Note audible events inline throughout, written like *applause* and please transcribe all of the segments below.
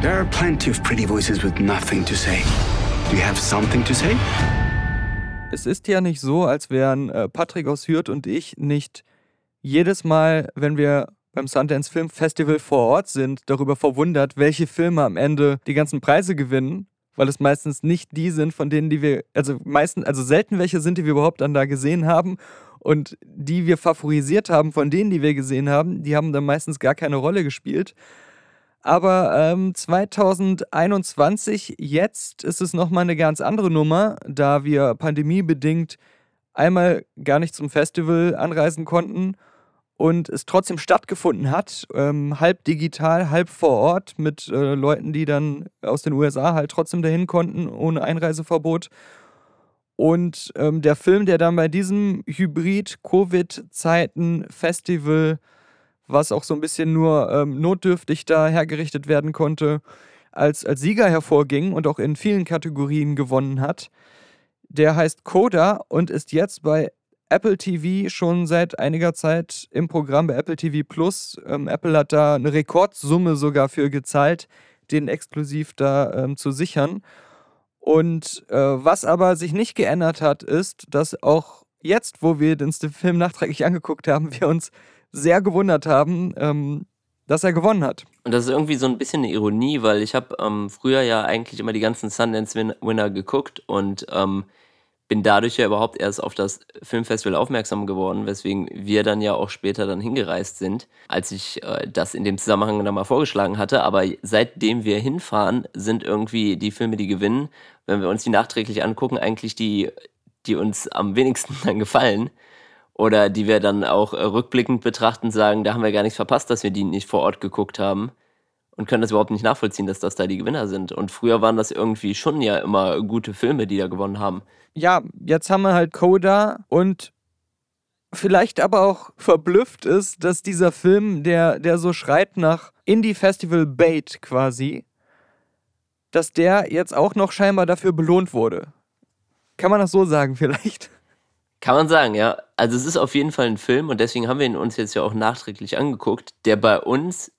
There are plenty of pretty voices with nothing to say. Do you have something to say? Es ist ja nicht so, als wären äh, Patrick aus Hürth und ich nicht jedes Mal, wenn wir beim Sundance Film Festival vor Ort sind, darüber verwundert, welche Filme am Ende die ganzen Preise gewinnen, weil es meistens nicht die sind, von denen, die wir, also meistens, also selten welche sind, die wir überhaupt dann da gesehen haben. Und die wir favorisiert haben, von denen, die wir gesehen haben, die haben dann meistens gar keine Rolle gespielt. Aber ähm, 2021, jetzt ist es nochmal eine ganz andere Nummer, da wir pandemiebedingt einmal gar nicht zum Festival anreisen konnten und es trotzdem stattgefunden hat, ähm, halb digital, halb vor Ort mit äh, Leuten, die dann aus den USA halt trotzdem dahin konnten, ohne Einreiseverbot. Und ähm, der Film, der dann bei diesem Hybrid-Covid-Zeiten-Festival was auch so ein bisschen nur ähm, notdürftig da hergerichtet werden konnte, als, als Sieger hervorging und auch in vielen Kategorien gewonnen hat. Der heißt Coda und ist jetzt bei Apple TV schon seit einiger Zeit im Programm bei Apple TV Plus. Ähm, Apple hat da eine Rekordsumme sogar für gezahlt, den exklusiv da ähm, zu sichern. Und äh, was aber sich nicht geändert hat, ist, dass auch jetzt, wo wir den Film nachträglich angeguckt haben, *laughs* wir uns sehr gewundert haben, ähm, dass er gewonnen hat. Und das ist irgendwie so ein bisschen eine Ironie, weil ich habe ähm, früher ja eigentlich immer die ganzen Sundance-Winner geguckt und ähm, bin dadurch ja überhaupt erst auf das Filmfestival aufmerksam geworden, weswegen wir dann ja auch später dann hingereist sind, als ich äh, das in dem Zusammenhang dann mal vorgeschlagen hatte. Aber seitdem wir hinfahren, sind irgendwie die Filme, die gewinnen, wenn wir uns die nachträglich angucken, eigentlich die, die uns am wenigsten *laughs* dann gefallen oder die wir dann auch äh, rückblickend betrachten, sagen, da haben wir gar nichts verpasst, dass wir die nicht vor Ort geguckt haben und können das überhaupt nicht nachvollziehen, dass das da die Gewinner sind. Und früher waren das irgendwie schon ja immer gute Filme, die da gewonnen haben. Ja, jetzt haben wir halt Coda und vielleicht aber auch verblüfft ist, dass dieser Film, der, der so schreit nach Indie-Festival Bait quasi, dass der jetzt auch noch scheinbar dafür belohnt wurde. Kann man das so sagen vielleicht? Kann man sagen, ja. Also es ist auf jeden Fall ein Film und deswegen haben wir ihn uns jetzt ja auch nachträglich angeguckt, der bei uns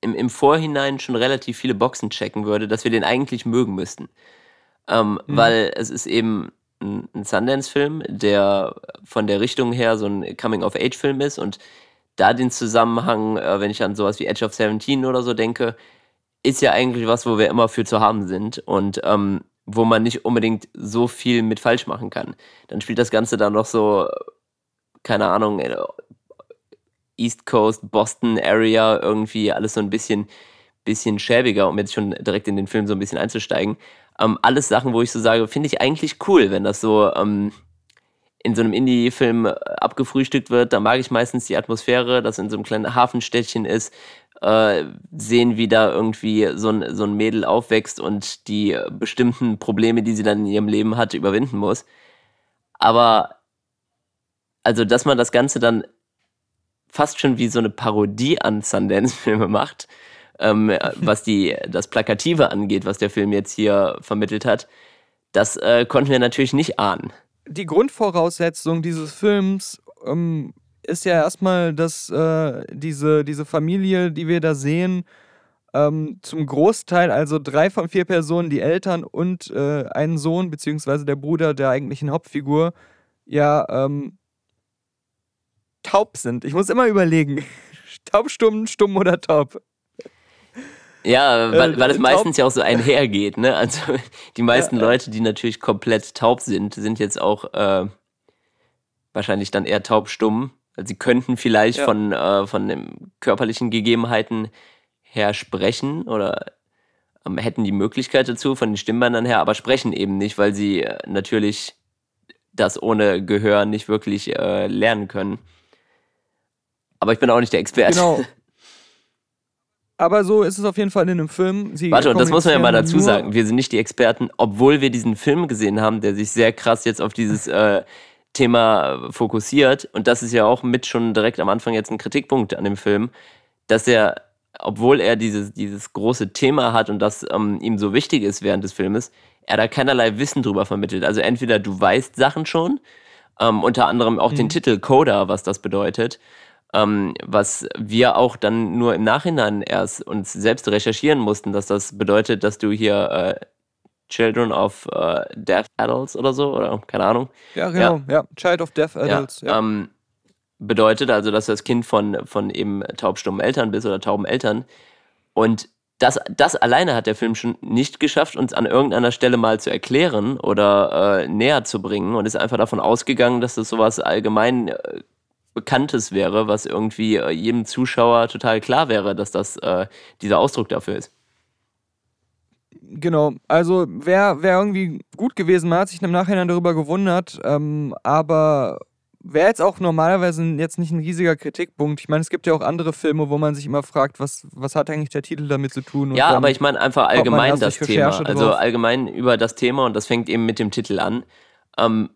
im, im Vorhinein schon relativ viele Boxen checken würde, dass wir den eigentlich mögen müssten. Ähm, mhm. Weil es ist eben ein, ein Sundance-Film, der von der Richtung her so ein Coming-of-Age-Film ist und da den Zusammenhang, äh, wenn ich an sowas wie Edge of 17 oder so denke, ist ja eigentlich was, wo wir immer für zu haben sind. Und ähm, wo man nicht unbedingt so viel mit falsch machen kann. Dann spielt das Ganze dann noch so, keine Ahnung, East Coast, Boston Area, irgendwie alles so ein bisschen, bisschen schäbiger, um jetzt schon direkt in den Film so ein bisschen einzusteigen. Ähm, alles Sachen, wo ich so sage, finde ich eigentlich cool, wenn das so ähm, in so einem Indie-Film abgefrühstückt wird. Da mag ich meistens die Atmosphäre, dass in so einem kleinen Hafenstädtchen ist, äh, sehen, wie da irgendwie so ein, so ein Mädel aufwächst und die bestimmten Probleme, die sie dann in ihrem Leben hat, überwinden muss. Aber, also, dass man das Ganze dann fast schon wie so eine Parodie an Sundance-Filme macht, ähm, was die, das Plakative angeht, was der Film jetzt hier vermittelt hat, das äh, konnten wir natürlich nicht ahnen. Die Grundvoraussetzung dieses Films ähm, ist ja erstmal, dass äh, diese, diese Familie, die wir da sehen, ähm, zum Großteil, also drei von vier Personen, die Eltern und äh, ein Sohn, beziehungsweise der Bruder der eigentlichen Hauptfigur, ja ähm, taub sind. Ich muss immer überlegen, *laughs* taubstumm, stumm oder taub. Ja, weil, äh, weil es meistens ja auch so einhergeht, ne? Also die meisten ja, Leute, die natürlich komplett taub sind, sind jetzt auch äh, wahrscheinlich dann eher taubstumm Sie könnten vielleicht ja. von, äh, von den körperlichen Gegebenheiten her sprechen oder ähm, hätten die Möglichkeit dazu von den Stimmbändern her, aber sprechen eben nicht, weil sie äh, natürlich das ohne Gehör nicht wirklich äh, lernen können. Aber ich bin auch nicht der Experte. Genau. *laughs* Aber so ist es auf jeden Fall in einem Film. Sie Warte, und das muss man ja mal dazu sagen. Wir sind nicht die Experten, obwohl wir diesen Film gesehen haben, der sich sehr krass jetzt auf dieses äh, Thema fokussiert. Und das ist ja auch mit schon direkt am Anfang jetzt ein Kritikpunkt an dem Film, dass er, obwohl er dieses, dieses große Thema hat und das ähm, ihm so wichtig ist während des Filmes, er da keinerlei Wissen drüber vermittelt. Also entweder du weißt Sachen schon, ähm, unter anderem auch mhm. den Titel Coda, was das bedeutet, ähm, was wir auch dann nur im Nachhinein erst uns selbst recherchieren mussten, dass das bedeutet, dass du hier äh, Children of äh, Deaf Adults oder so, oder keine Ahnung. Ja, genau, ja, ja. Child of Deaf Adults. Ja, ähm, bedeutet also, dass du das Kind von, von eben taubstummen Eltern bist oder tauben Eltern. Und das, das alleine hat der Film schon nicht geschafft, uns an irgendeiner Stelle mal zu erklären oder äh, näher zu bringen und ist einfach davon ausgegangen, dass das sowas allgemein äh, Bekanntes wäre, was irgendwie äh, jedem Zuschauer total klar wäre, dass das äh, dieser Ausdruck dafür ist. Genau, also wäre wär irgendwie gut gewesen, man hat sich im Nachhinein darüber gewundert, ähm, aber wäre jetzt auch normalerweise jetzt nicht ein riesiger Kritikpunkt. Ich meine, es gibt ja auch andere Filme, wo man sich immer fragt, was, was hat eigentlich der Titel damit zu tun? ja, aber ich meine einfach allgemein das Thema. Also allgemein über das Thema und das fängt eben mit dem Titel an. Ähm,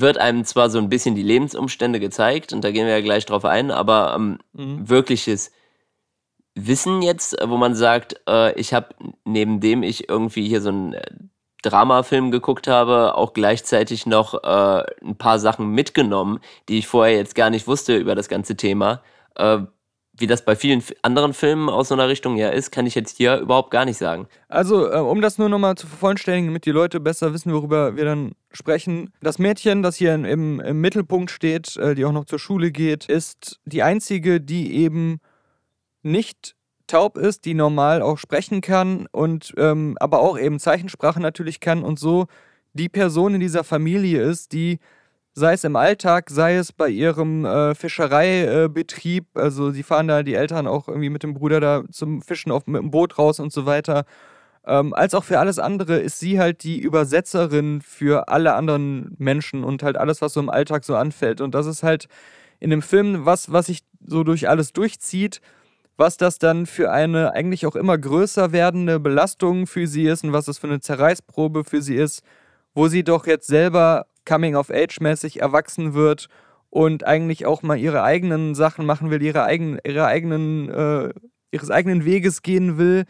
wird einem zwar so ein bisschen die Lebensumstände gezeigt und da gehen wir ja gleich drauf ein, aber ähm, mhm. wirkliches Wissen jetzt, wo man sagt, äh, ich habe neben dem ich irgendwie hier so ein äh, Dramafilm geguckt habe, auch gleichzeitig noch äh, ein paar Sachen mitgenommen, die ich vorher jetzt gar nicht wusste über das ganze Thema. Äh, wie das bei vielen anderen Filmen aus so einer Richtung ja ist, kann ich jetzt hier überhaupt gar nicht sagen. Also, äh, um das nur nochmal zu vervollständigen, damit die Leute besser wissen, worüber wir dann sprechen. Das Mädchen, das hier im, im Mittelpunkt steht, äh, die auch noch zur Schule geht, ist die einzige, die eben nicht taub ist, die normal auch sprechen kann und ähm, aber auch eben Zeichensprache natürlich kann und so die Person in dieser Familie ist, die sei es im Alltag, sei es bei ihrem äh, Fischereibetrieb, also sie fahren da die Eltern auch irgendwie mit dem Bruder da zum Fischen auf, mit dem Boot raus und so weiter, ähm, als auch für alles andere ist sie halt die Übersetzerin für alle anderen Menschen und halt alles, was so im Alltag so anfällt. Und das ist halt in dem Film was, was sich so durch alles durchzieht was das dann für eine eigentlich auch immer größer werdende Belastung für sie ist und was das für eine Zerreißprobe für sie ist, wo sie doch jetzt selber Coming-of-Age-mäßig erwachsen wird und eigentlich auch mal ihre eigenen Sachen machen will, ihre, eigen, ihre eigenen, äh, ihres eigenen Weges gehen will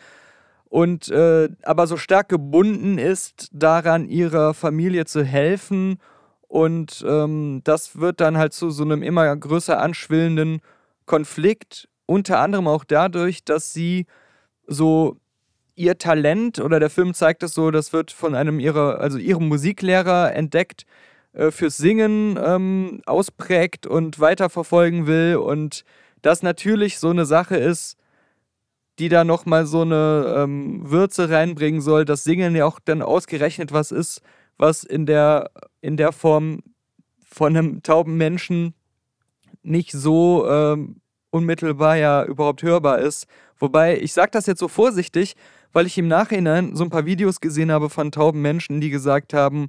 und äh, aber so stark gebunden ist daran, ihrer Familie zu helfen und ähm, das wird dann halt zu so einem immer größer anschwillenden Konflikt unter anderem auch dadurch, dass sie so ihr Talent oder der Film zeigt es so, das wird von einem ihrer, also ihrem Musiklehrer entdeckt, äh, fürs Singen ähm, ausprägt und weiterverfolgen will und das natürlich so eine Sache ist, die da nochmal so eine ähm, Würze reinbringen soll, dass Singen ja auch dann ausgerechnet was ist, was in der, in der Form von einem tauben Menschen nicht so ähm, unmittelbar ja überhaupt hörbar ist. Wobei, ich sage das jetzt so vorsichtig, weil ich im Nachhinein so ein paar Videos gesehen habe von tauben Menschen, die gesagt haben,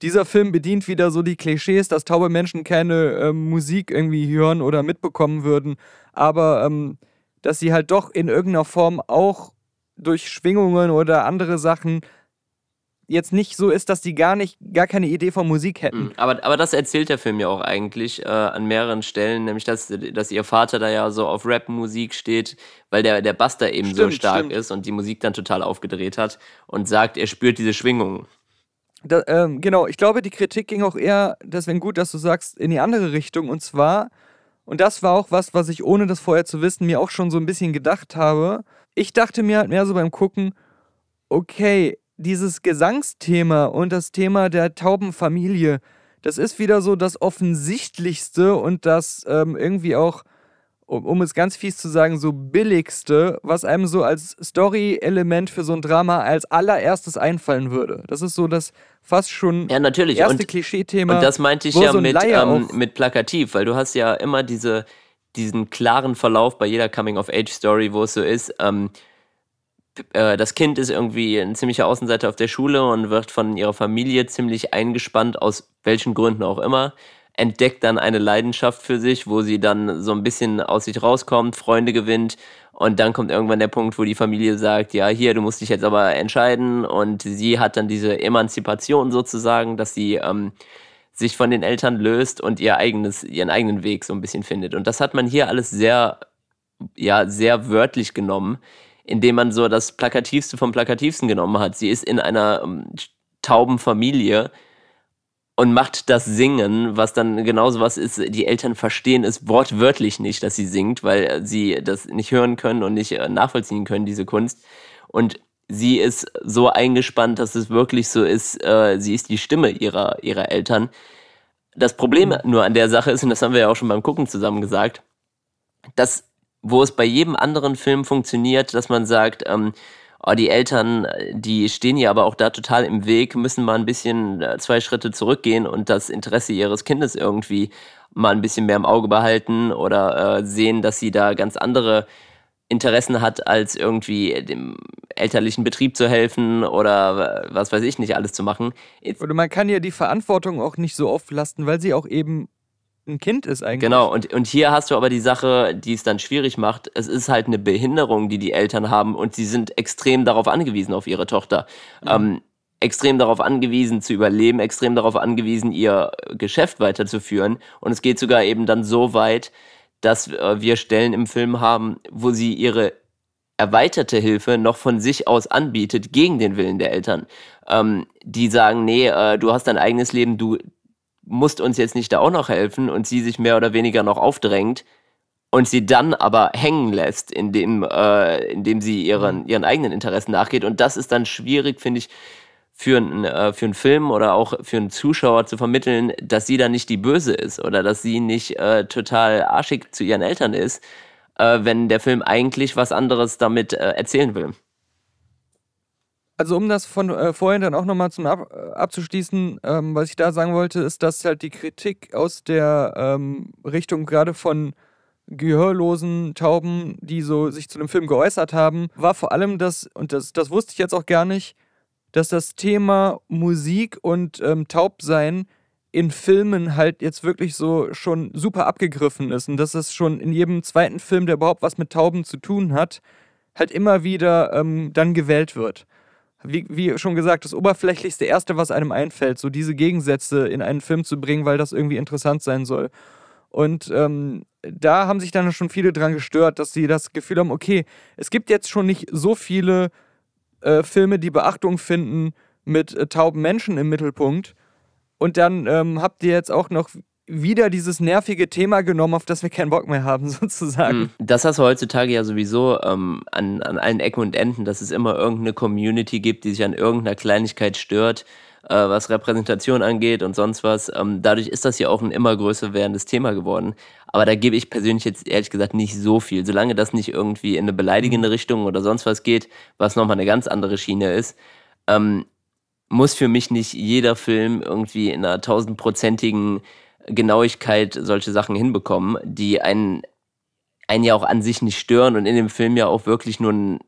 dieser Film bedient wieder so die Klischees, dass taube Menschen keine ähm, Musik irgendwie hören oder mitbekommen würden, aber ähm, dass sie halt doch in irgendeiner Form auch durch Schwingungen oder andere Sachen jetzt nicht so ist, dass die gar nicht, gar keine Idee von Musik hätten. Mhm. Aber, aber das erzählt der Film ja auch eigentlich äh, an mehreren Stellen, nämlich dass, dass ihr Vater da ja so auf Rap-Musik steht, weil der, der Bass da eben stimmt, so stark stimmt. ist und die Musik dann total aufgedreht hat und sagt, er spürt diese Schwingungen. Da, ähm, genau, ich glaube, die Kritik ging auch eher, deswegen gut, dass du sagst, in die andere Richtung. Und zwar, und das war auch was, was ich ohne das vorher zu wissen, mir auch schon so ein bisschen gedacht habe. Ich dachte mir halt mehr so beim Gucken, okay, dieses Gesangsthema und das Thema der tauben Familie, das ist wieder so das Offensichtlichste und das ähm, irgendwie auch, um, um, es ganz fies zu sagen, so billigste, was einem so als Story-Element für so ein Drama als allererstes einfallen würde. Das ist so das fast schon ja, natürlich. erste und, Klischee-Thema. Und das meinte ich ja so mit, ähm, mit plakativ, weil du hast ja immer diese, diesen klaren Verlauf bei jeder Coming-of-Age-Story, wo es so ist, ähm, äh, das Kind ist irgendwie ein ziemlicher Außenseiter auf der Schule und wird von ihrer Familie ziemlich eingespannt, aus welchen Gründen auch immer. Entdeckt dann eine Leidenschaft für sich, wo sie dann so ein bisschen aus sich rauskommt, Freunde gewinnt und dann kommt irgendwann der Punkt, wo die Familie sagt, ja, hier, du musst dich jetzt aber entscheiden und sie hat dann diese Emanzipation sozusagen, dass sie ähm, sich von den Eltern löst und ihr eigenes, ihren eigenen Weg so ein bisschen findet. Und das hat man hier alles sehr, ja, sehr wörtlich genommen indem man so das Plakativste vom Plakativsten genommen hat. Sie ist in einer ähm, tauben Familie und macht das Singen, was dann genauso was ist, die Eltern verstehen es wortwörtlich nicht, dass sie singt, weil sie das nicht hören können und nicht äh, nachvollziehen können, diese Kunst. Und sie ist so eingespannt, dass es wirklich so ist, äh, sie ist die Stimme ihrer, ihrer Eltern. Das Problem mhm. nur an der Sache ist, und das haben wir ja auch schon beim Gucken zusammen gesagt, dass, wo es bei jedem anderen Film funktioniert, dass man sagt, ähm, oh, die Eltern, die stehen ja aber auch da total im Weg, müssen mal ein bisschen äh, zwei Schritte zurückgehen und das Interesse ihres Kindes irgendwie mal ein bisschen mehr im Auge behalten oder äh, sehen, dass sie da ganz andere Interessen hat, als irgendwie dem elterlichen Betrieb zu helfen oder was weiß ich nicht alles zu machen. oder man kann ja die Verantwortung auch nicht so oft lasten, weil sie auch eben ein Kind ist eigentlich. Genau, und, und hier hast du aber die Sache, die es dann schwierig macht. Es ist halt eine Behinderung, die die Eltern haben und sie sind extrem darauf angewiesen, auf ihre Tochter. Mhm. Ähm, extrem darauf angewiesen zu überleben, extrem darauf angewiesen, ihr Geschäft weiterzuführen. Und es geht sogar eben dann so weit, dass äh, wir Stellen im Film haben, wo sie ihre erweiterte Hilfe noch von sich aus anbietet, gegen den Willen der Eltern. Ähm, die sagen, nee, äh, du hast dein eigenes Leben, du, musst uns jetzt nicht da auch noch helfen und sie sich mehr oder weniger noch aufdrängt und sie dann aber hängen lässt, indem, äh, indem sie ihren, mhm. ihren eigenen Interessen nachgeht. Und das ist dann schwierig, finde ich, für, ein, äh, für einen Film oder auch für einen Zuschauer zu vermitteln, dass sie dann nicht die Böse ist oder dass sie nicht äh, total arschig zu ihren Eltern ist, äh, wenn der Film eigentlich was anderes damit äh, erzählen will also um das von äh, vorhin dann auch nochmal zum Ab äh, abzuschließen, ähm, was ich da sagen wollte, ist, dass halt die Kritik aus der ähm, Richtung gerade von gehörlosen Tauben, die so sich zu dem Film geäußert haben, war vor allem das, und das, das wusste ich jetzt auch gar nicht, dass das Thema Musik und ähm, Taubsein in Filmen halt jetzt wirklich so schon super abgegriffen ist und dass es schon in jedem zweiten Film, der überhaupt was mit Tauben zu tun hat, halt immer wieder ähm, dann gewählt wird wie, wie schon gesagt, das oberflächlichste Erste, was einem einfällt, so diese Gegensätze in einen Film zu bringen, weil das irgendwie interessant sein soll. Und ähm, da haben sich dann schon viele dran gestört, dass sie das Gefühl haben, okay, es gibt jetzt schon nicht so viele äh, Filme, die Beachtung finden mit äh, tauben Menschen im Mittelpunkt. Und dann ähm, habt ihr jetzt auch noch wieder dieses nervige Thema genommen, auf das wir keinen Bock mehr haben, *laughs* sozusagen. Hm, das hast du heutzutage ja sowieso ähm, an, an allen Ecken und Enden, dass es immer irgendeine Community gibt, die sich an irgendeiner Kleinigkeit stört, äh, was Repräsentation angeht und sonst was. Ähm, dadurch ist das ja auch ein immer größer werdendes Thema geworden. Aber da gebe ich persönlich jetzt ehrlich gesagt nicht so viel. Solange das nicht irgendwie in eine beleidigende hm. Richtung oder sonst was geht, was nochmal eine ganz andere Schiene ist, ähm, muss für mich nicht jeder Film irgendwie in einer tausendprozentigen Genauigkeit solche Sachen hinbekommen, die einen, einen ja auch an sich nicht stören und in dem Film ja auch wirklich nur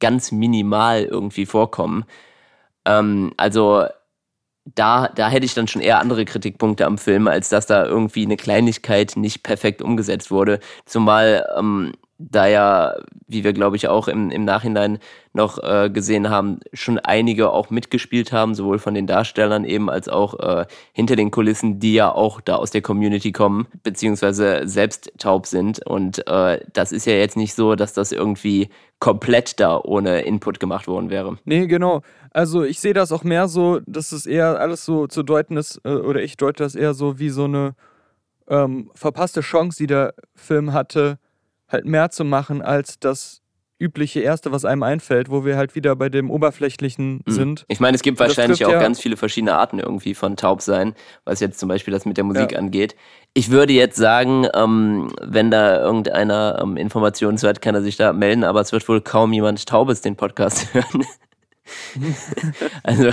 ganz minimal irgendwie vorkommen. Ähm, also da, da hätte ich dann schon eher andere Kritikpunkte am Film, als dass da irgendwie eine Kleinigkeit nicht perfekt umgesetzt wurde. Zumal ähm, da ja, wie wir glaube ich auch im, im Nachhinein noch äh, gesehen haben, schon einige auch mitgespielt haben, sowohl von den Darstellern eben als auch äh, hinter den Kulissen, die ja auch da aus der Community kommen, beziehungsweise selbst taub sind. Und äh, das ist ja jetzt nicht so, dass das irgendwie komplett da ohne Input gemacht worden wäre. Nee, genau. Also ich sehe das auch mehr so, dass es eher alles so zu deuten ist, äh, oder ich deute das eher so wie so eine ähm, verpasste Chance, die der Film hatte, halt mehr zu machen als das übliche Erste, was einem einfällt, wo wir halt wieder bei dem Oberflächlichen mhm. sind. Ich meine, es gibt wahrscheinlich auch ja ganz viele verschiedene Arten irgendwie von taub sein, was jetzt zum Beispiel das mit der Musik ja. angeht. Ich würde jetzt sagen, ähm, wenn da irgendeiner ähm, Informationen zu hat, kann er sich da melden, aber es wird wohl kaum jemand Taubes den Podcast *laughs* hören. *laughs* also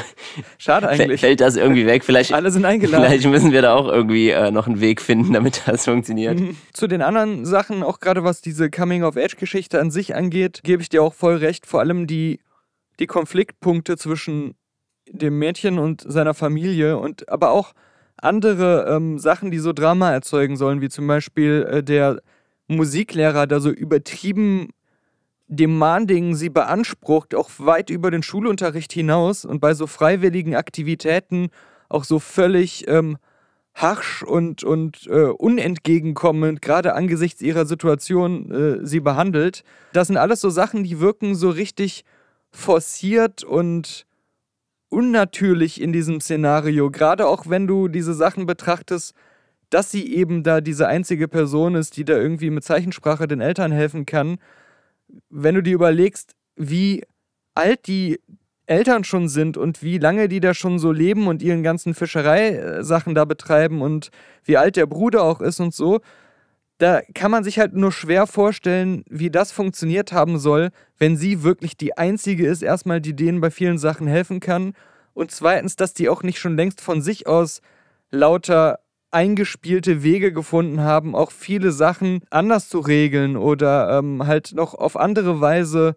schade eigentlich. Fällt das irgendwie weg? Vielleicht, Alle sind eingeladen. Vielleicht müssen wir da auch irgendwie äh, noch einen Weg finden, damit das funktioniert. Mhm. Zu den anderen Sachen, auch gerade was diese Coming-of-Age-Geschichte an sich angeht, gebe ich dir auch voll recht. Vor allem die, die Konfliktpunkte zwischen dem Mädchen und seiner Familie und aber auch andere ähm, Sachen, die so Drama erzeugen sollen, wie zum Beispiel äh, der Musiklehrer da so übertrieben demanding sie beansprucht, auch weit über den Schulunterricht hinaus und bei so freiwilligen Aktivitäten auch so völlig ähm, harsch und, und äh, unentgegenkommend, gerade angesichts ihrer Situation, äh, sie behandelt. Das sind alles so Sachen, die wirken so richtig forciert und unnatürlich in diesem Szenario, gerade auch wenn du diese Sachen betrachtest, dass sie eben da diese einzige Person ist, die da irgendwie mit Zeichensprache den Eltern helfen kann. Wenn du dir überlegst, wie alt die Eltern schon sind und wie lange die da schon so leben und ihren ganzen Fischereisachen da betreiben und wie alt der Bruder auch ist und so, da kann man sich halt nur schwer vorstellen, wie das funktioniert haben soll, wenn sie wirklich die einzige ist, erstmal, die denen bei vielen Sachen helfen kann. Und zweitens, dass die auch nicht schon längst von sich aus lauter eingespielte Wege gefunden haben, auch viele Sachen anders zu regeln oder ähm, halt noch auf andere Weise.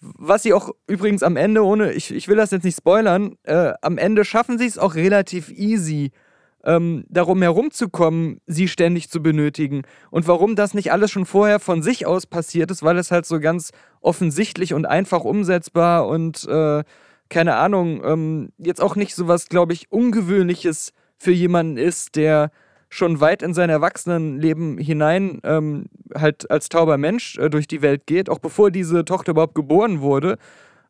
Was sie auch übrigens am Ende, ohne, ich, ich will das jetzt nicht spoilern, äh, am Ende schaffen sie es auch relativ easy, ähm, darum herumzukommen, sie ständig zu benötigen. Und warum das nicht alles schon vorher von sich aus passiert ist, weil es halt so ganz offensichtlich und einfach umsetzbar und äh, keine Ahnung, ähm, jetzt auch nicht so was, glaube ich, Ungewöhnliches für jemanden ist, der schon weit in sein Erwachsenenleben hinein ähm, halt als tauber Mensch äh, durch die Welt geht, auch bevor diese Tochter überhaupt geboren wurde.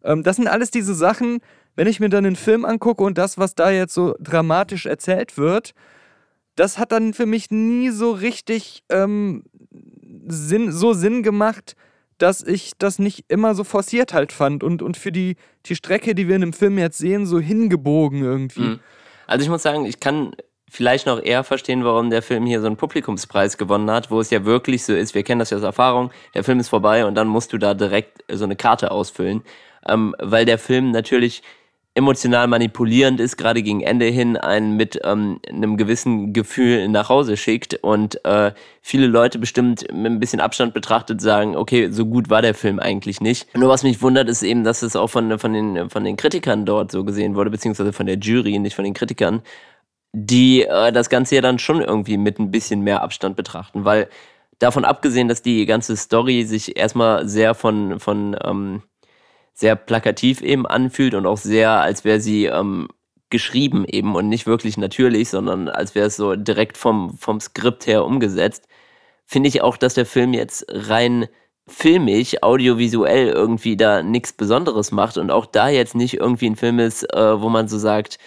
Ähm, das sind alles diese Sachen, wenn ich mir dann den Film angucke und das, was da jetzt so dramatisch erzählt wird, das hat dann für mich nie so richtig ähm, Sinn, so Sinn gemacht, dass ich das nicht immer so forciert halt fand und, und für die, die Strecke, die wir in dem Film jetzt sehen, so hingebogen irgendwie. Mhm. Also ich muss sagen, ich kann vielleicht noch eher verstehen, warum der Film hier so einen Publikumspreis gewonnen hat, wo es ja wirklich so ist, wir kennen das ja aus Erfahrung, der Film ist vorbei und dann musst du da direkt so eine Karte ausfüllen, ähm, weil der Film natürlich emotional manipulierend ist, gerade gegen Ende hin einen mit ähm, einem gewissen Gefühl nach Hause schickt und äh, viele Leute bestimmt mit ein bisschen Abstand betrachtet sagen, okay, so gut war der Film eigentlich nicht. Nur was mich wundert, ist eben, dass es auch von, von, den, von den Kritikern dort so gesehen wurde, beziehungsweise von der Jury, nicht von den Kritikern, die äh, das Ganze ja dann schon irgendwie mit ein bisschen mehr Abstand betrachten, weil davon abgesehen, dass die ganze Story sich erstmal sehr von, von ähm, sehr plakativ eben anfühlt und auch sehr, als wäre sie ähm, geschrieben eben und nicht wirklich natürlich, sondern als wäre es so direkt vom, vom Skript her umgesetzt, finde ich auch, dass der Film jetzt rein filmig, audiovisuell irgendwie da nichts Besonderes macht und auch da jetzt nicht irgendwie ein Film ist, äh, wo man so sagt,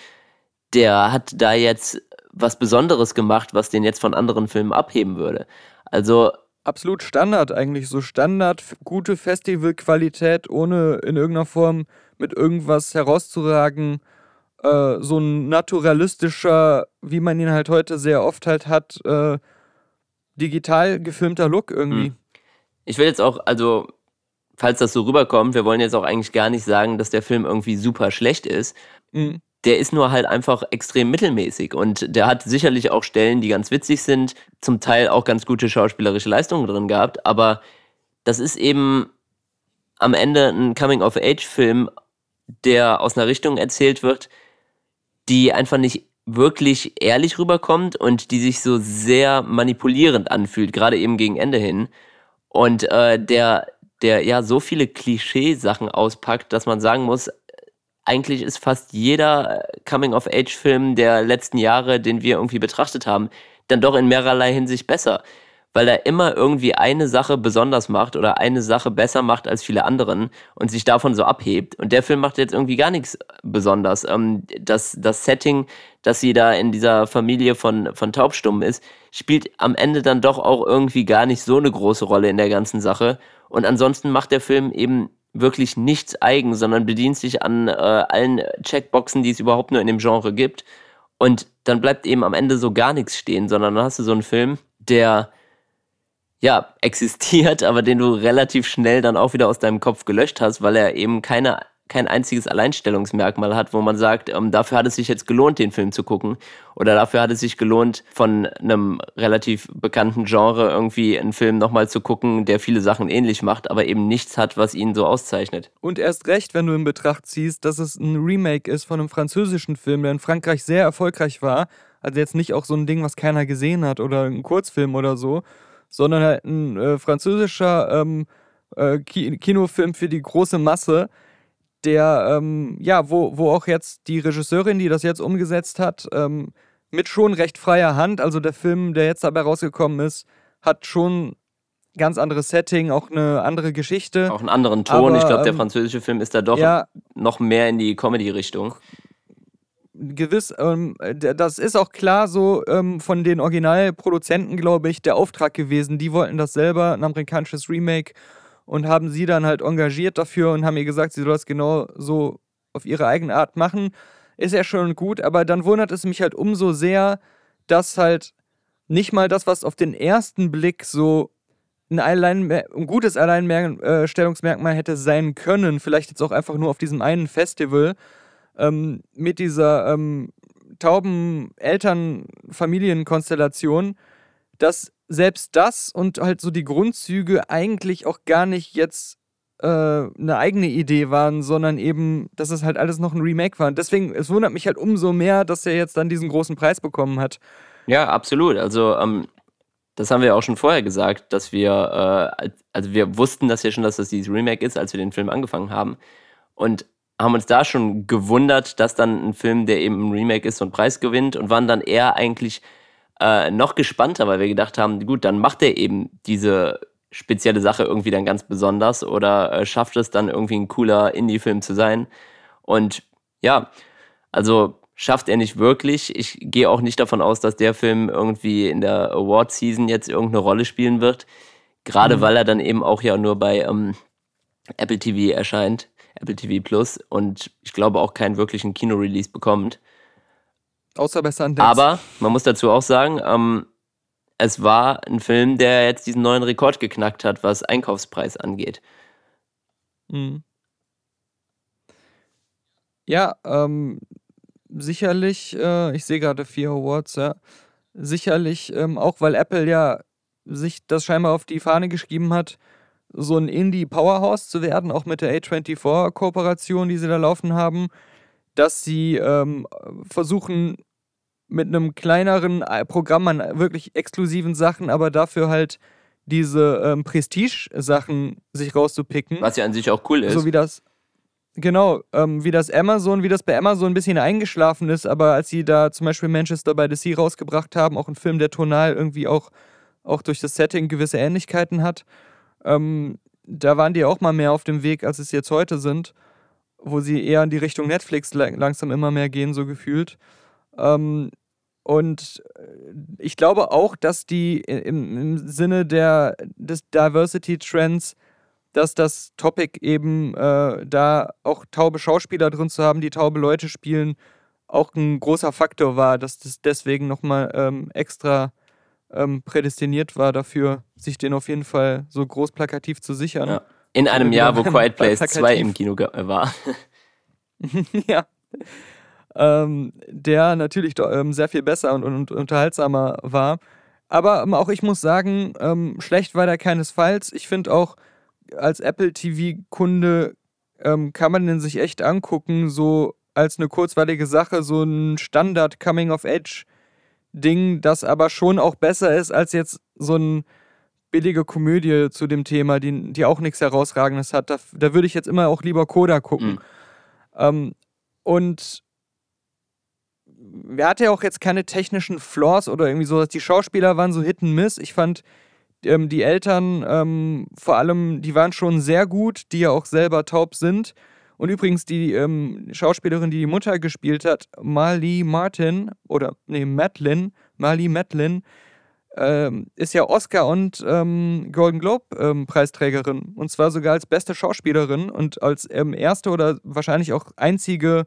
der hat da jetzt was Besonderes gemacht, was den jetzt von anderen Filmen abheben würde. Also absolut Standard eigentlich, so Standard, gute Festivalqualität, ohne in irgendeiner Form mit irgendwas herauszuragen. Äh, so ein naturalistischer, wie man ihn halt heute sehr oft halt hat, äh, digital gefilmter Look irgendwie. Hm. Ich will jetzt auch, also falls das so rüberkommt, wir wollen jetzt auch eigentlich gar nicht sagen, dass der Film irgendwie super schlecht ist. Mhm der ist nur halt einfach extrem mittelmäßig und der hat sicherlich auch Stellen, die ganz witzig sind, zum Teil auch ganz gute schauspielerische Leistungen drin gehabt, aber das ist eben am Ende ein Coming-of-Age-Film, der aus einer Richtung erzählt wird, die einfach nicht wirklich ehrlich rüberkommt und die sich so sehr manipulierend anfühlt, gerade eben gegen Ende hin. Und äh, der, der ja so viele Klischeesachen auspackt, dass man sagen muss, eigentlich ist fast jeder äh, Coming-of-Age-Film der letzten Jahre, den wir irgendwie betrachtet haben, dann doch in mehrerlei Hinsicht besser. Weil er immer irgendwie eine Sache besonders macht oder eine Sache besser macht als viele anderen und sich davon so abhebt. Und der Film macht jetzt irgendwie gar nichts besonders. Ähm, das, das Setting, dass sie da in dieser Familie von, von Taubstummen ist, spielt am Ende dann doch auch irgendwie gar nicht so eine große Rolle in der ganzen Sache. Und ansonsten macht der Film eben wirklich nichts eigen, sondern bedient sich an äh, allen Checkboxen, die es überhaupt nur in dem Genre gibt. Und dann bleibt eben am Ende so gar nichts stehen, sondern dann hast du so einen Film, der ja *laughs* existiert, aber den du relativ schnell dann auch wieder aus deinem Kopf gelöscht hast, weil er eben keine kein einziges Alleinstellungsmerkmal hat, wo man sagt, ähm, dafür hat es sich jetzt gelohnt, den Film zu gucken. Oder dafür hat es sich gelohnt, von einem relativ bekannten Genre irgendwie einen Film nochmal zu gucken, der viele Sachen ähnlich macht, aber eben nichts hat, was ihn so auszeichnet. Und erst recht, wenn du in Betracht ziehst, dass es ein Remake ist von einem französischen Film, der in Frankreich sehr erfolgreich war. Also jetzt nicht auch so ein Ding, was keiner gesehen hat oder ein Kurzfilm oder so, sondern halt ein äh, französischer ähm, äh, Kinofilm für die große Masse der, ähm, ja, wo, wo auch jetzt die Regisseurin, die das jetzt umgesetzt hat, ähm, mit schon recht freier Hand, also der Film, der jetzt dabei rausgekommen ist, hat schon ganz anderes Setting, auch eine andere Geschichte. Auch einen anderen Ton. Aber, ich glaube, der ähm, französische Film ist da doch ja, noch mehr in die Comedy-Richtung. gewiss, ähm, das ist auch klar so ähm, von den Originalproduzenten, glaube ich, der Auftrag gewesen. Die wollten das selber, ein amerikanisches Remake, und haben sie dann halt engagiert dafür und haben ihr gesagt, sie soll das genau so auf ihre eigene Art machen. Ist ja schon gut, aber dann wundert es mich halt umso sehr, dass halt nicht mal das, was auf den ersten Blick so ein, Allein ein gutes Alleinstellungsmerkmal hätte sein können, vielleicht jetzt auch einfach nur auf diesem einen Festival, ähm, mit dieser ähm, tauben Eltern-Familienkonstellation, dass selbst das und halt so die Grundzüge eigentlich auch gar nicht jetzt äh, eine eigene Idee waren, sondern eben, dass es halt alles noch ein Remake war. Und deswegen, es wundert mich halt umso mehr, dass er jetzt dann diesen großen Preis bekommen hat. Ja, absolut. Also, ähm, das haben wir auch schon vorher gesagt, dass wir, äh, also wir wussten das ja schon, dass das dieses Remake ist, als wir den Film angefangen haben. Und haben uns da schon gewundert, dass dann ein Film, der eben ein Remake ist, so einen Preis gewinnt und waren dann eher eigentlich äh, noch gespannter, weil wir gedacht haben, gut, dann macht er eben diese spezielle Sache irgendwie dann ganz besonders oder äh, schafft es dann irgendwie ein cooler Indie-Film zu sein. Und ja, also schafft er nicht wirklich. Ich gehe auch nicht davon aus, dass der Film irgendwie in der Award-Season jetzt irgendeine Rolle spielen wird. Gerade mhm. weil er dann eben auch ja nur bei ähm, Apple TV erscheint, Apple TV Plus, und ich glaube auch keinen wirklichen Kino-Release bekommt. Außer bei Sundance. Aber man muss dazu auch sagen, ähm, es war ein Film, der jetzt diesen neuen Rekord geknackt hat, was Einkaufspreis angeht. Mhm. Ja, ähm, sicherlich, äh, ich sehe gerade vier Awards, ja. Sicherlich ähm, auch, weil Apple ja sich das scheinbar auf die Fahne geschrieben hat, so ein Indie-Powerhouse zu werden, auch mit der A24-Kooperation, die sie da laufen haben, dass sie ähm, versuchen, mit einem kleineren äh, Programm an wirklich exklusiven Sachen, aber dafür halt diese ähm, Prestige-Sachen sich rauszupicken. Was ja an sich auch cool ist. So wie das, genau, ähm, wie das Amazon, wie das bei Amazon ein bisschen eingeschlafen ist, aber als sie da zum Beispiel Manchester by the Sea rausgebracht haben, auch ein Film, der tonal irgendwie auch, auch durch das Setting gewisse Ähnlichkeiten hat, ähm, da waren die auch mal mehr auf dem Weg, als es jetzt heute sind, wo sie eher in die Richtung Netflix langsam immer mehr gehen, so gefühlt. Ähm, und äh, ich glaube auch, dass die im, im, Sinne der, des Diversity Trends, dass das Topic eben äh, da auch taube Schauspieler drin zu haben, die taube Leute spielen, auch ein großer Faktor war, dass das deswegen nochmal ähm, extra ähm, prädestiniert war dafür, sich den auf jeden Fall so groß plakativ zu sichern. Ja. In einem Jahr, wo Quiet Place 2 im Kino äh, war. *laughs* ja ähm, der natürlich ähm, sehr viel besser und, und, unterhaltsamer war. Aber ähm, auch ich muss sagen, ähm, schlecht war der keinesfalls. Ich finde auch, als Apple TV-Kunde ähm, kann man den sich echt angucken, so als eine kurzweilige Sache, so ein Standard Coming-of-Age-Ding, das aber schon auch besser ist als jetzt so eine billige Komödie zu dem Thema, die, die auch nichts Herausragendes hat. Da, da würde ich jetzt immer auch lieber Coda gucken. Mhm. Ähm, und er hatte ja auch jetzt keine technischen Flaws oder irgendwie so, dass die Schauspieler waren so Hit and Miss. Ich fand ähm, die Eltern ähm, vor allem, die waren schon sehr gut, die ja auch selber taub sind. Und übrigens die ähm, Schauspielerin, die die Mutter gespielt hat, Marley Martin oder nee, Madeline, Marley Madeline, ähm, ist ja Oscar und ähm, Golden Globe ähm, Preisträgerin. Und zwar sogar als beste Schauspielerin und als ähm, erste oder wahrscheinlich auch einzige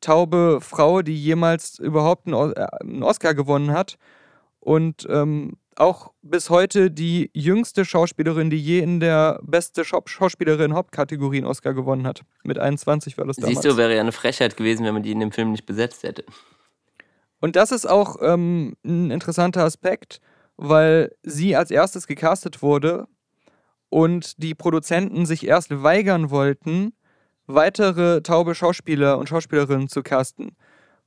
taube Frau, die jemals überhaupt einen, äh, Oscar gewonnen hat. Und ähm, auch bis heute die jüngste Schauspielerin, die je in der beste Schauspielerin Hauptkategorie einen Oscar gewonnen hat. Mit 21 war das damals. Siehst du, wäre ja eine Frechheit gewesen, wenn man die in dem Film nicht besetzt hätte. Und das ist auch ähm, ein interessanter Aspekt, weil sie als erstes gecastet wurde und die Produzenten sich erst weigern wollten, weitere taube Schauspieler und Schauspielerinnen zu casten,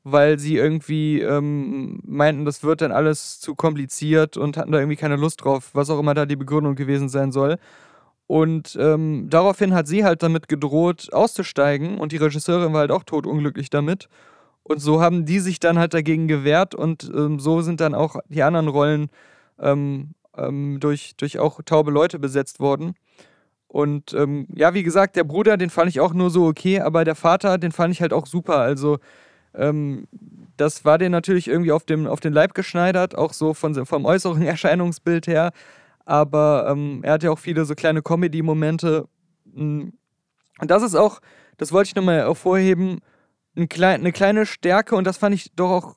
weil sie irgendwie ähm, meinten, das wird dann alles zu kompliziert und hatten da irgendwie keine Lust drauf, was auch immer da die Begründung gewesen sein soll. Und ähm, daraufhin hat sie halt damit gedroht, auszusteigen und die Regisseurin war halt auch totunglücklich damit. Und so haben die sich dann halt dagegen gewehrt und ähm, so sind dann auch die anderen Rollen ähm, ähm, durch, durch auch taube Leute besetzt worden. Und ähm, ja, wie gesagt, der Bruder, den fand ich auch nur so okay, aber der Vater, den fand ich halt auch super. Also ähm, das war dir natürlich irgendwie auf, dem, auf den Leib geschneidert, auch so von, vom äußeren *laughs* Erscheinungsbild her. Aber ähm, er hat ja auch viele so kleine Comedy-Momente. Mm. Und das ist auch, das wollte ich nochmal hervorheben, eine kleine Stärke und das fand ich doch auch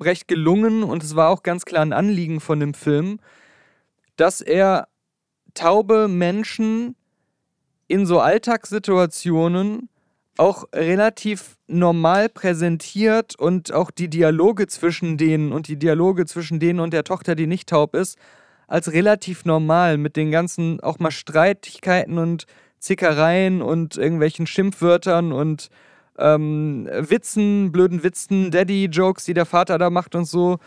recht gelungen und es war auch ganz klar ein Anliegen von dem Film, dass er taube Menschen in so Alltagssituationen auch relativ normal präsentiert und auch die Dialoge zwischen denen und die Dialoge zwischen denen und der Tochter, die nicht taub ist, als relativ normal mit den ganzen auch mal Streitigkeiten und Zickereien und irgendwelchen Schimpfwörtern und ähm, Witzen, blöden Witzen, Daddy-Jokes, die der Vater da macht und so,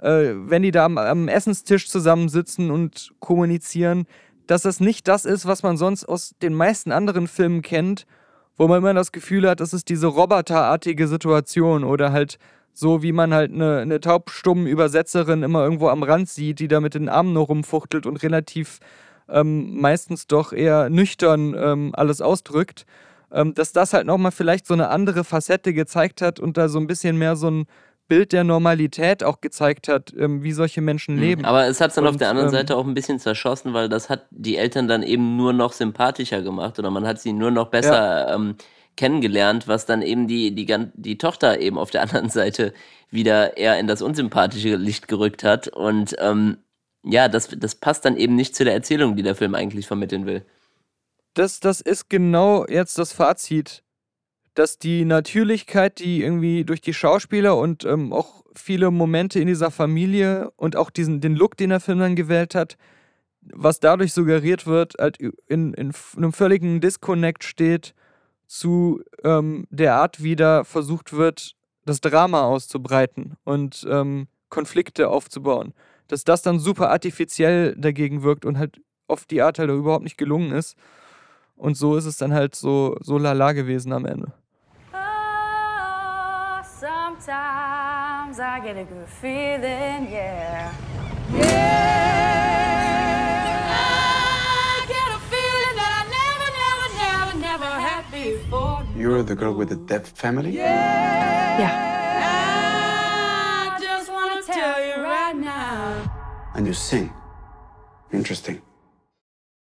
äh, wenn die da am, am Essenstisch zusammensitzen und kommunizieren, dass das nicht das ist, was man sonst aus den meisten anderen Filmen kennt, wo man immer das Gefühl hat, das ist diese roboterartige Situation oder halt so, wie man halt eine, eine taubstummen Übersetzerin immer irgendwo am Rand sieht, die da mit den Armen nur rumfuchtelt und relativ ähm, meistens doch eher nüchtern ähm, alles ausdrückt dass das halt nochmal vielleicht so eine andere Facette gezeigt hat und da so ein bisschen mehr so ein Bild der Normalität auch gezeigt hat, ähm, wie solche Menschen mhm. leben. Aber es hat es dann und, auf der anderen ähm, Seite auch ein bisschen zerschossen, weil das hat die Eltern dann eben nur noch sympathischer gemacht oder man hat sie nur noch besser ja. ähm, kennengelernt, was dann eben die, die, die Tochter eben auf der *laughs* anderen Seite wieder eher in das unsympathische Licht gerückt hat. Und ähm, ja, das, das passt dann eben nicht zu der Erzählung, die der Film eigentlich vermitteln will das, das ist genau jetzt das Fazit, dass die Natürlichkeit, die irgendwie durch die Schauspieler und ähm, auch viele Momente in dieser Familie und auch diesen, den Look, den der Film dann gewählt hat, was dadurch suggeriert wird, halt in, in einem völligen Disconnect steht zu ähm, der Art, wie da versucht wird, das Drama auszubreiten und ähm, Konflikte aufzubauen. Dass das dann super artifiziell dagegen wirkt und halt auf die Art halt überhaupt nicht gelungen ist. Und so ist es dann halt so, so lala gewesen am Ende. Oh, sometimes I get a good feeling, yeah. Yeah. I get a feeling that I never, never, never, never had before. You're the girl with the deaf family? Yeah. Yeah. I just want to tell you right now. And you sing. Interesting.